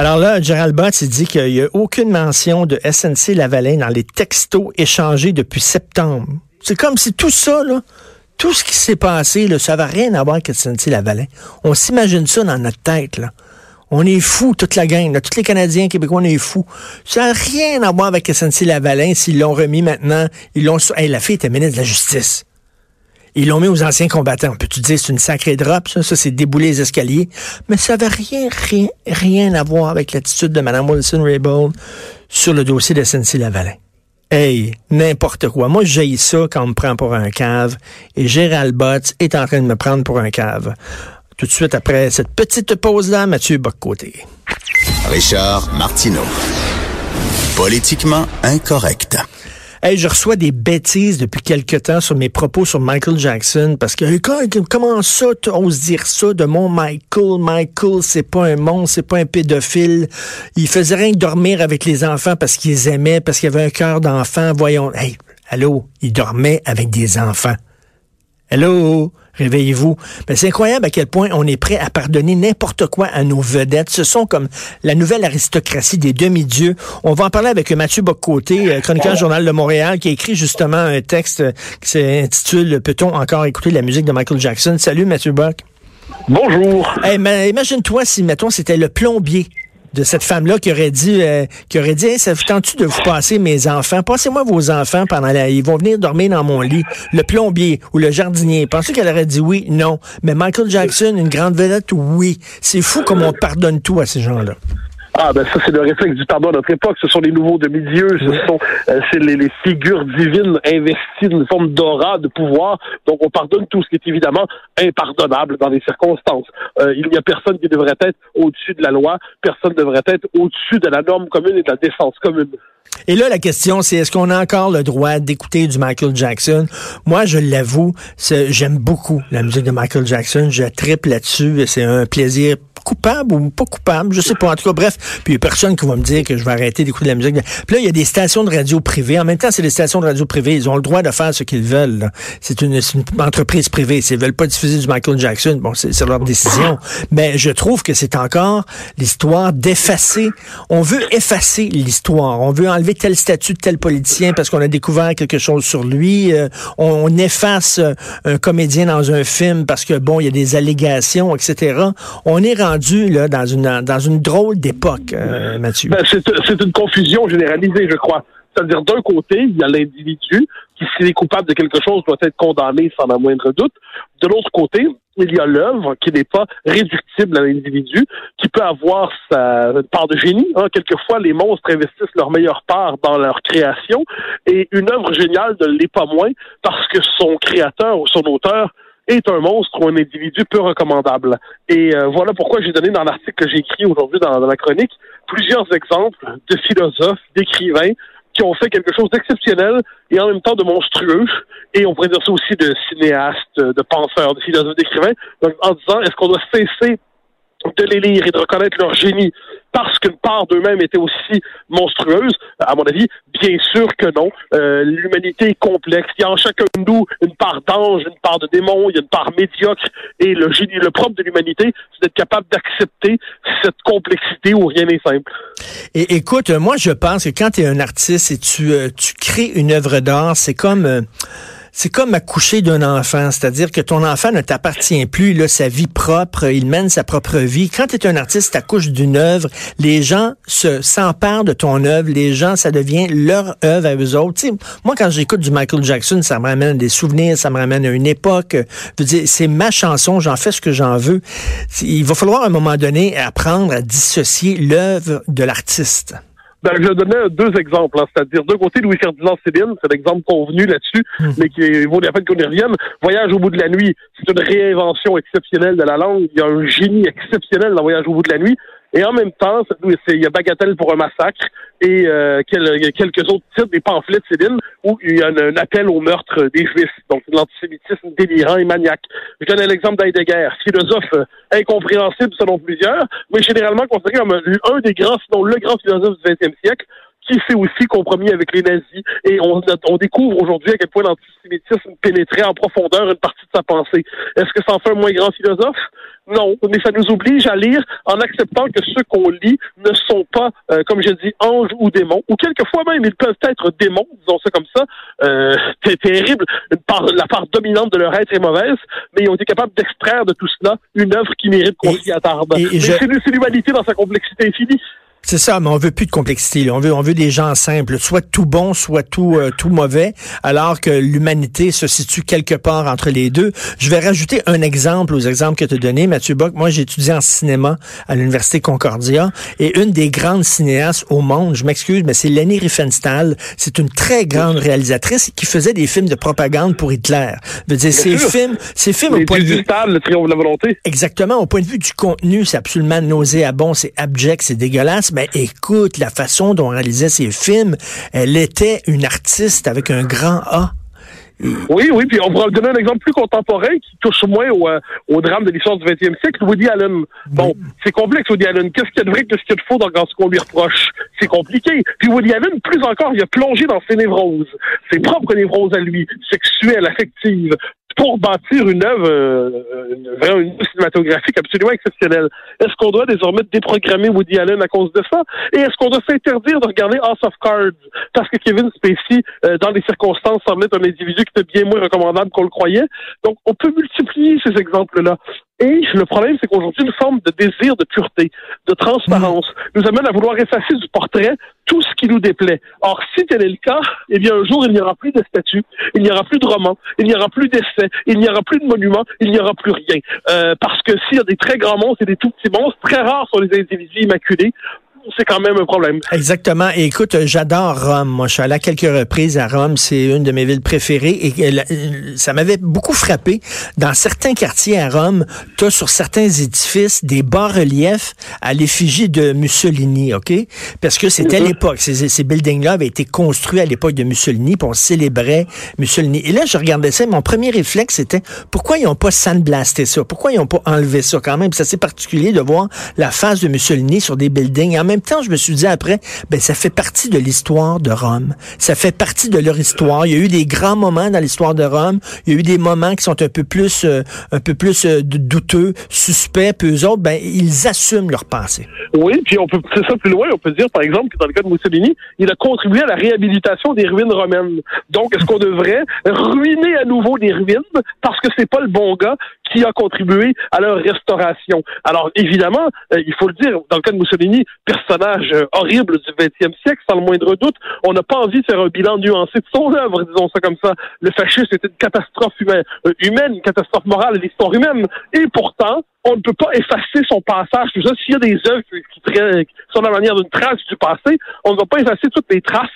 Alors là, Gérald Bott, il dit qu'il n'y a aucune mention de SNC Lavalin dans les textos échangés depuis septembre. C'est comme si tout ça, là, tout ce qui s'est passé, là, ça va rien à voir avec SNC Lavalin. On s'imagine ça dans notre tête. On est fous, toute la gang, là, tous les Canadiens québécois, on est fous. Ça n'a rien à voir avec SNC Lavalin s'ils l'ont remis maintenant. Ils l'ont. Hey, la fille était ministre de la Justice. Ils l'ont mis aux anciens combattants. Peux-tu dire c'est une sacrée drop, ça? Ça, c'est débouler les escaliers. Mais ça n'avait rien, rien, rien à voir avec l'attitude de Mme Wilson-Raybould sur le dossier de SNC-Lavalin. Hey, n'importe quoi. Moi, j'ai ça quand on me prend pour un cave. Et Gérald Botts est en train de me prendre pour un cave. Tout de suite après cette petite pause-là, Mathieu Boccoté. Richard Martineau. Politiquement incorrect. Hey, je reçois des bêtises depuis quelque temps sur mes propos sur Michael Jackson parce que comment ça oses dire ça de mon Michael? Michael c'est pas un monstre c'est pas un pédophile. Il faisait rien que dormir avec les enfants parce qu'il les aimait parce qu'il avait un cœur d'enfant. Voyons hey allô? Il dormait avec des enfants. Hello, réveillez-vous. Ben, c'est incroyable à quel point on est prêt à pardonner n'importe quoi à nos vedettes. Ce sont comme la nouvelle aristocratie des demi-dieux. On va en parler avec Mathieu Boccoté, euh, chroniqueur Journal de Montréal, qui a écrit justement un texte qui s'intitule Peut-on encore écouter la musique de Michael Jackson? Salut Mathieu Bock. Bonjour. Hey, imagine-toi si, mettons, c'était le plombier de cette femme-là qui aurait dit, euh, qui aurait dit, ça vous tente-tu de vous passer mes enfants? Passez-moi vos enfants pendant la, ils vont venir dormir dans mon lit. Le plombier ou le jardinier. Pensez qu'elle aurait dit oui? Non. Mais Michael Jackson, une grande vedette, oui. C'est fou comme on pardonne tout à ces gens-là. Ah ben ça c'est le réflexe du pardon à notre époque. Ce sont les nouveaux demi-dieux, ce sont euh, c'est les, les, figures divines investies d'une forme d'aura de pouvoir. Donc on pardonne tout ce qui est évidemment impardonnable dans les circonstances. Euh, il n'y a personne qui devrait être au-dessus de la loi, personne ne devrait être au-dessus de la norme commune et de la défense commune. Et là, la question, c'est est-ce qu'on a encore le droit d'écouter du Michael Jackson? Moi, je l'avoue, j'aime beaucoup la musique de Michael Jackson. Je tripe là-dessus. C'est un plaisir coupable ou pas coupable, je sais pas. En tout cas, bref, puis il a personne qui va me dire que je vais arrêter d'écouter la musique. Puis là, il y a des stations de radio privées. En même temps, c'est des stations de radio privées. Ils ont le droit de faire ce qu'ils veulent. C'est une, une, entreprise privée. S'ils veulent pas diffuser du Michael Jackson, bon, c'est leur décision. Mais je trouve que c'est encore l'histoire d'effacer. On veut effacer l'histoire. On veut enlever tel statut de tel politicien parce qu'on a découvert quelque chose sur lui. Euh, on, on, efface euh, un comédien dans un film parce que, bon, il y a des allégations, etc. On est rendu là, dans, une, dans une drôle d'époque, euh, Mathieu. Ben, c'est une confusion généralisée, je crois. C'est-à-dire, d'un côté, il y a l'individu qui, s'il est coupable de quelque chose, doit être condamné sans la moindre doute. De l'autre côté, il y a l'œuvre qui n'est pas réductible à l'individu, qui peut avoir sa part de génie. Hein. Quelquefois, les monstres investissent leur meilleure part dans leur création, et une œuvre géniale ne l'est pas moins parce que son créateur ou son auteur est un monstre ou un individu peu recommandable. Et euh, voilà pourquoi j'ai donné dans l'article que j'ai écrit aujourd'hui dans, la chronique plusieurs exemples de philosophes, d'écrivains qui ont fait quelque chose d'exceptionnel et en même temps de monstrueux. Et on pourrait dire ça aussi de cinéastes, de penseurs, de philosophes, d'écrivains, en disant est-ce qu'on doit cesser de les lire et de reconnaître leur génie parce qu'une part d'eux-mêmes était aussi monstrueuse, à mon avis, bien sûr que non. Euh, L'humanité est complexe. Il y a en chacun de nous une part d'ange, une part de démon, il y a une part médiocre. Et le génie, le propre de l'humanité, c'est d'être capable d'accepter cette complexité où rien n'est simple. Et écoute, moi je pense que quand tu es un artiste et tu, euh, tu crées une œuvre d'art, c'est comme... Euh, c'est comme accoucher d'un enfant, c'est-à-dire que ton enfant ne t'appartient plus, il a sa vie propre, il mène sa propre vie. Quand tu es un artiste, accouches d'une œuvre, les gens se s'emparent de ton œuvre, les gens, ça devient leur œuvre à eux autres. moi, quand j'écoute du Michael Jackson, ça me ramène des souvenirs, ça me ramène à une époque. C'est ma chanson, j'en fais ce que j'en veux. Il va falloir à un moment donné apprendre à dissocier l'œuvre de l'artiste. Ben, je donnais deux exemples, hein. c'est-à-dire d'un côté Louis-Ferdinand Céline, c'est l'exemple convenu là-dessus, hmm. mais qui vaut la peine qu'on y revienne. Voyage au bout de la nuit, c'est une réinvention exceptionnelle de la langue. Il y a un génie exceptionnel dans Voyage au bout de la nuit. Et en même temps, il y a bagatelle pour un massacre et euh, quelques autres titres, des pamphlets de Céline, où il y a un, appel au meurtre des Juifs. Donc, l'antisémitisme délirant et maniaque. Je donne l'exemple d'Heidegger, philosophe euh, incompréhensible selon plusieurs, mais généralement considéré comme un, des grands, sinon le grand philosophe du XXe siècle, qui s'est aussi compromis avec les nazis. Et on, on découvre aujourd'hui à quel point l'antisémitisme pénétrait en profondeur une partie de sa pensée. Est-ce que ça en fait un moins grand philosophe? Non, mais ça nous oblige à lire en acceptant que ceux qu'on lit ne sont pas, euh, comme je dis, anges ou démons, ou quelquefois même ils peuvent être démons, disons ça comme ça. Euh, c'est terrible, la part dominante de leur être est mauvaise, mais ils ont été capables d'extraire de tout cela une œuvre qui mérite qu'on s'y attarde. C'est l'humanité dans sa complexité infinie. C'est ça, mais on veut plus de complexité. On veut, on veut des gens simples, soit tout bon, soit tout, euh, tout mauvais, alors que l'humanité se situe quelque part entre les deux. Je vais rajouter un exemple aux exemples que tu as donnés, Mathieu Bock. Moi, j'ai étudié en cinéma à l'Université Concordia et une des grandes cinéastes au monde, je m'excuse, mais c'est Leni Riefenstahl. C'est une très grande réalisatrice qui faisait des films de propagande pour Hitler. Je veux dire, ces films, ces films au point de vue... le triomphe de la volonté. Exactement. Au point de vue du contenu, c'est absolument nauséabond, c'est abject, c'est dégueulasse mais écoute, la façon dont on réalisait ses films, elle était une artiste avec un grand A. Oui, oui, puis on pourra donner un exemple plus contemporain qui touche moins au, euh, au drame de l'histoire du 20e siècle, Woody Allen. Bon, c'est complexe, Woody Allen. Qu'est-ce qu'il y a de vrai, qu'est-ce qu'il y a de faux dans, ce qu'on lui reproche? C'est compliqué. Puis Woody Allen, plus encore, il a plongé dans ses névroses, ses propres névroses à lui, sexuelles, affectives, pour bâtir une œuvre, euh, cinématographique absolument exceptionnelle. Est-ce qu'on doit désormais déprogrammer Woody Allen à cause de ça? Et est-ce qu'on doit s'interdire de regarder House of Cards? Parce que Kevin Spacey, euh, dans les circonstances, semblait un individu qui était bien moins recommandable qu'on le croyait? Donc, on peut multiplier ces exemples-là. Et le problème, c'est qu'aujourd'hui, une forme de désir de pureté, de transparence, nous amène à vouloir effacer du portrait tout ce qui nous déplaît. Or, si tel est le cas, eh bien, un jour, il n'y aura plus de statues, il n'y aura plus de romans, il n'y aura plus d'essais, il n'y aura plus de monuments, il n'y aura plus rien. Euh, parce que s'il y a des très grands monstres et des tout petits monstres, très rares sont les individus immaculés c'est quand même un problème. Exactement. Et écoute, j'adore Rome. Moi, je suis allé à quelques reprises à Rome. C'est une de mes villes préférées. Et ça m'avait beaucoup frappé. Dans certains quartiers à Rome, tu as sur certains édifices des bas-reliefs à l'effigie de Mussolini, OK? Parce que c'était mhm. l'époque. Ces, ces buildings-là avaient été construits à l'époque de Mussolini, puis on célébrait Mussolini. Et là, je regardais ça, et mon premier réflexe, c'était pourquoi ils n'ont pas sandblasté ça? Pourquoi ils n'ont pas enlevé ça quand même? C'est assez particulier de voir la face de Mussolini sur des buildings en même temps, je me suis dit après, ben ça fait partie de l'histoire de Rome. Ça fait partie de leur histoire. Il y a eu des grands moments dans l'histoire de Rome. Il y a eu des moments qui sont un peu plus, euh, un peu plus euh, douteux, suspects. Puis autres, ben ils assument leur passé. Oui, puis on peut pousser ça plus loin. On peut dire, par exemple, que dans le cas de Mussolini, il a contribué à la réhabilitation des ruines romaines. Donc, est-ce qu'on devrait ruiner à nouveau des ruines parce que c'est pas le bon gars qui a contribué à leur restauration? Alors évidemment, euh, il faut le dire, dans le cas de Mussolini, personnage euh, horrible du 20e siècle, sans le moindre doute, on n'a pas envie de faire un bilan nuancé de son œuvre, disons ça comme ça. Le fascisme était une catastrophe humaine, euh, humaine une catastrophe morale de l'histoire humaine. Et pourtant, on ne peut pas effacer son passage. S'il y a des œuvres qui, qui, sont la manière d'une trace du passé, on ne va pas effacer toutes les traces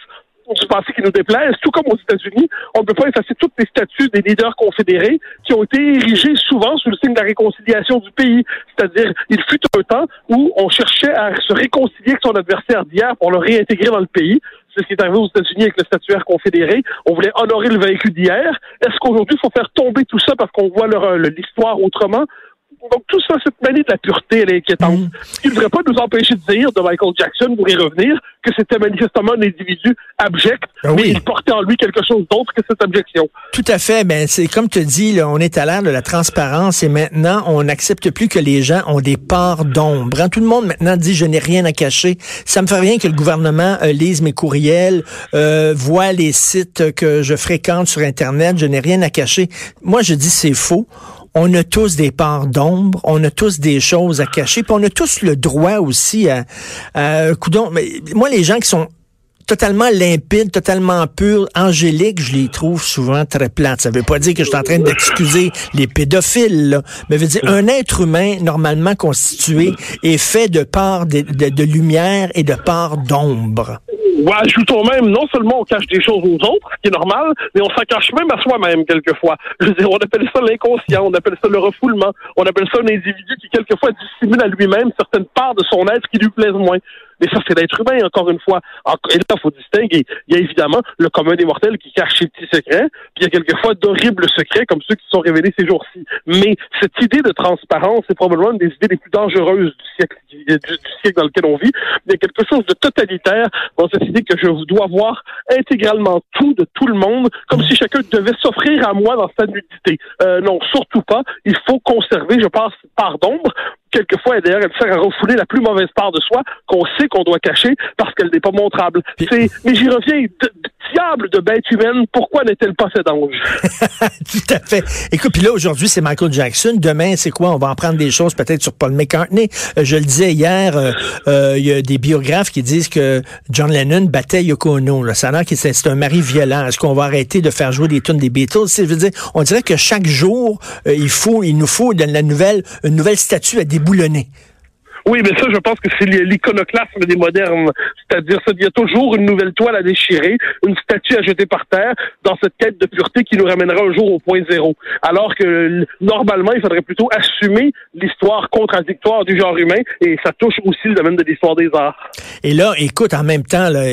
du passé qui nous déplaise, tout comme aux États-Unis, on ne peut pas effacer toutes les statues des leaders confédérés qui ont été érigés souvent sous le signe de la réconciliation du pays. C'est-à-dire, il fut un temps où on cherchait à se réconcilier avec son adversaire d'hier pour le réintégrer dans le pays. C'est ce qui est arrivé aux États-Unis avec le statuaire confédéré. On voulait honorer le véhicule d'hier. Est-ce qu'aujourd'hui, il faut faire tomber tout ça parce qu'on voit l'histoire autrement? Donc, tout ça, cette manie de la pureté, elle est inquiétante. Mm. Ce ne devrait pas nous empêcher de dire de Michael Jackson, pour y revenir, que c'était manifestement un individu abject, ben mais il portait en lui quelque chose d'autre que cette abjection. Tout à fait. Ben, c'est comme tu dis, là, on est à l'ère de la transparence et maintenant, on n'accepte plus que les gens ont des parts d'ombre. Hein, tout le monde maintenant dit, je n'ai rien à cacher. Ça me fait rien que le gouvernement euh, lise mes courriels, euh, voit les sites que je fréquente sur Internet, je n'ai rien à cacher. Moi, je dis, c'est faux on a tous des parts d'ombre, on a tous des choses à cacher, puis on a tous le droit aussi à, à Mais moi, les gens qui sont totalement limpides, totalement purs, angéliques, je les trouve souvent très plates. Ça veut pas dire que je suis en train d'excuser les pédophiles, là, mais veut dire un être humain normalement constitué est fait de parts de, de lumière et de parts d'ombre. Ouais, ajoutons même, non seulement on cache des choses aux autres, ce qui est normal, mais on s'en cache même à soi-même quelquefois. Je veux dire, on appelle ça l'inconscient, on appelle ça le refoulement, on appelle ça un individu qui quelquefois dissimule à lui-même certaines parts de son être qui lui plaisent moins. Mais ça, c'est l'être humain, encore une fois. Et là, il faut distinguer. Il y a évidemment le commun des mortels qui cache ses petits secrets, puis il y a quelquefois d'horribles secrets comme ceux qui sont révélés ces jours-ci. Mais cette idée de transparence est probablement une des idées les plus dangereuses du siècle, du, siècle dans lequel on vit. Il y a quelque chose de totalitaire dans cette idée que je dois voir intégralement tout de tout le monde, comme si chacun devait s'offrir à moi dans sa nudité. Euh, non, surtout pas. Il faut conserver, je pense, part d'ombre, quelquefois, d'ailleurs, elle sert à refouler la plus mauvaise part de soi qu'on sait qu'on doit cacher parce qu'elle n'est pas montrable. C'est, mais j'y reviens, diable de bête humaine, pourquoi n'est-elle pas cet ange? Tout à fait. Écoute, puis là, aujourd'hui, c'est Michael Jackson. Demain, c'est quoi? On va en prendre des choses peut-être sur Paul McCartney. Euh, je le disais hier, euh, euh, il y a des biographes qui disent que John Lennon battait Yoko Ono. Là. Ça a l'air que c'est un mari violent. Est-ce qu'on va arrêter de faire jouer des tunes des Beatles? Je veux dire, on dirait que chaque jour, il faut, il nous faut de la nouvelle, une nouvelle statue à déboulonner. Oui, mais ça, je pense que c'est l'iconoclasme des modernes. C'est-à-dire, il y a toujours une nouvelle toile à déchirer, une statue à jeter par terre dans cette quête de pureté qui nous ramènera un jour au point zéro. Alors que, normalement, il faudrait plutôt assumer l'histoire contradictoire du genre humain et ça touche aussi le domaine de l'histoire des arts. Et là, écoute, en même temps, là,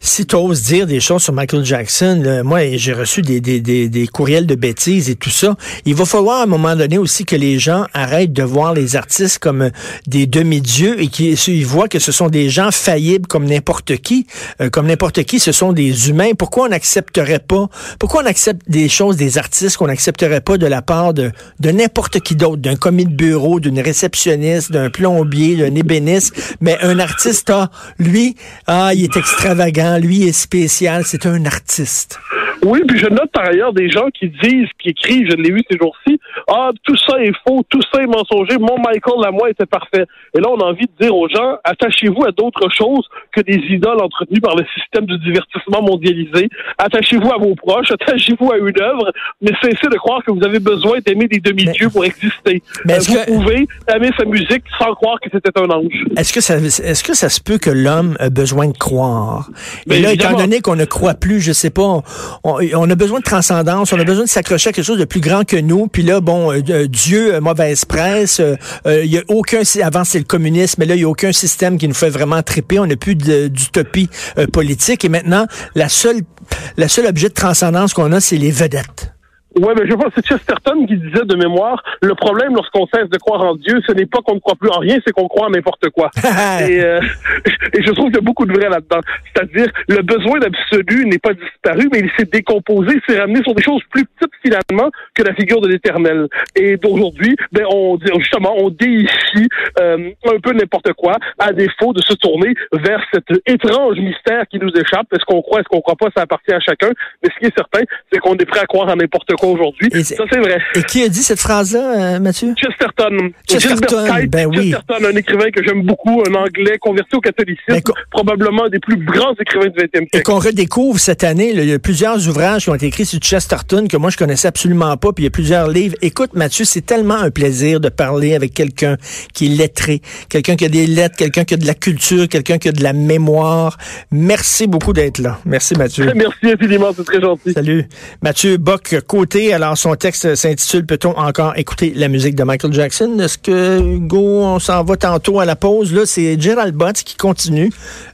si tu oses dire des choses sur Michael Jackson, moi, j'ai reçu des, courriels de bêtises et tout ça. Il va falloir à un moment donné aussi que les gens arrêtent de voir les artistes comme des demi Dieu et qui voient que ce sont des gens faillibles comme n'importe qui, euh, comme n'importe qui, ce sont des humains. Pourquoi on n'accepterait pas, pourquoi on accepte des choses des artistes qu'on n'accepterait pas de la part de, de n'importe qui d'autre, d'un commis de bureau, d'une réceptionniste, d'un plombier, d'un ébéniste, mais un artiste, ah, lui, ah, il est extravagant, lui est spécial, c'est un artiste. Oui, puis je note par ailleurs des gens qui disent, qui écrivent, je l'ai vu ces jours-ci, ah, tout ça est faux, tout ça est mensonger, mon Michael à moi était parfait. Et là, on a envie de dire aux gens, attachez-vous à d'autres choses que des idoles entretenues par le système du divertissement mondialisé. Attachez-vous à vos proches, attachez-vous à une œuvre, mais cessez de croire que vous avez besoin d'aimer des demi-dieux pour exister. Mais euh, vous pouvez aimer sa musique sans croire que c'était un ange. Est-ce que ça, est-ce que ça se peut que l'homme a besoin de croire? Et là, étant donné qu'on ne croit plus, je sais pas, on, a besoin de transcendance, on a besoin de s'accrocher à quelque chose de plus grand que nous. Puis là, bon, euh, euh, Dieu, euh, mauvaise presse, il y a aucun, avant c'est le communisme, mais là, il n'y a aucun système qui nous fait vraiment triper. On n'a plus d'utopie politique. Et maintenant, la seule, la seule objet de transcendance qu'on a, c'est les vedettes. Ouais, mais je pense que c'est Chesterton qui disait de mémoire, le problème lorsqu'on cesse de croire en Dieu, ce n'est pas qu'on ne croit plus en rien, c'est qu'on croit en n'importe quoi. et, euh, et, je trouve qu'il y a beaucoup de vrai là-dedans. C'est-à-dire, le besoin d'absolu n'est pas disparu, mais il s'est décomposé, s'est ramené sur des choses plus petites finalement que la figure de l'éternel. Et d'aujourd'hui, ben, on justement, on déifie euh, un peu n'importe quoi, à défaut de se tourner vers cet étrange mystère qui nous échappe. Est-ce qu'on croit, est-ce qu'on croit pas, ça appartient à chacun. Mais ce qui est certain, c'est qu'on est prêt à croire en n'importe quoi aujourd'hui? Ça, c'est vrai. Et qui a dit cette phrase-là, euh, Mathieu? Chesterton. Chesterton, ben oui. Chesterton, un écrivain que j'aime beaucoup, un anglais converti au catholicisme, ben, probablement un des plus grands écrivains du 20e siècle. Et qu'on redécouvre cette année, il y a plusieurs ouvrages qui ont été écrits sur Chesterton que moi je connaissais absolument pas, puis il y a plusieurs livres. Écoute, Mathieu, c'est tellement un plaisir de parler avec quelqu'un qui est lettré, quelqu'un qui a des lettres, quelqu'un qui a de la culture, quelqu'un qui a de la mémoire. Merci beaucoup d'être là. Merci, Mathieu. Merci infiniment, c'est très gentil. Salut. Mathieu Bock, côté alors, son texte s'intitule Peut-on encore écouter la musique de Michael Jackson? Est-ce que, Hugo, on s'en va tantôt à la pause? Là, c'est Gerald Bott qui continue.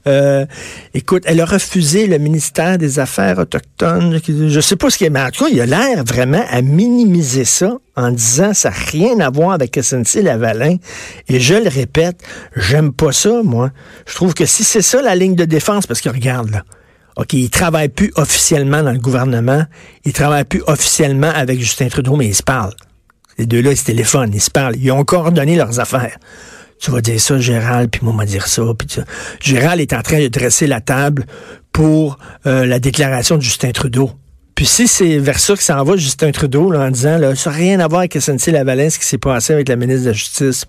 Euh, écoute, elle a refusé le ministère des Affaires autochtones. Je sais pas ce qu'il est, mais en tout cas, il a l'air vraiment à minimiser ça en disant ça n'a rien à voir avec SNC Lavalin. Et je le répète, j'aime pas ça, moi. Je trouve que si c'est ça la ligne de défense, parce que regarde, là, OK, il travaille plus officiellement dans le gouvernement, il travaille plus officiellement avec Justin Trudeau, mais ils se parlent. Les deux-là, ils se téléphonent, ils se parlent. Ils ont coordonné leurs affaires. Tu vas dire ça, Gérald, puis moi, on va dire ça. Puis ça. Gérald est en train de dresser la table pour euh, la déclaration de Justin Trudeau. Puis si c'est vers ça que s'en va Justin Trudeau, là, en disant, là, ça n'a rien à voir avec SNC Lavalin, ce qui s'est passé avec la ministre de la Justice,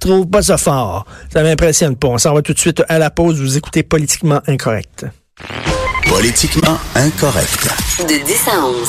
trouve pas ça fort. Ça m'impressionne pas. On s'en va tout de suite à la pause. Vous écoutez Politiquement Incorrect. Politiquement Incorrect. De 10 à 11.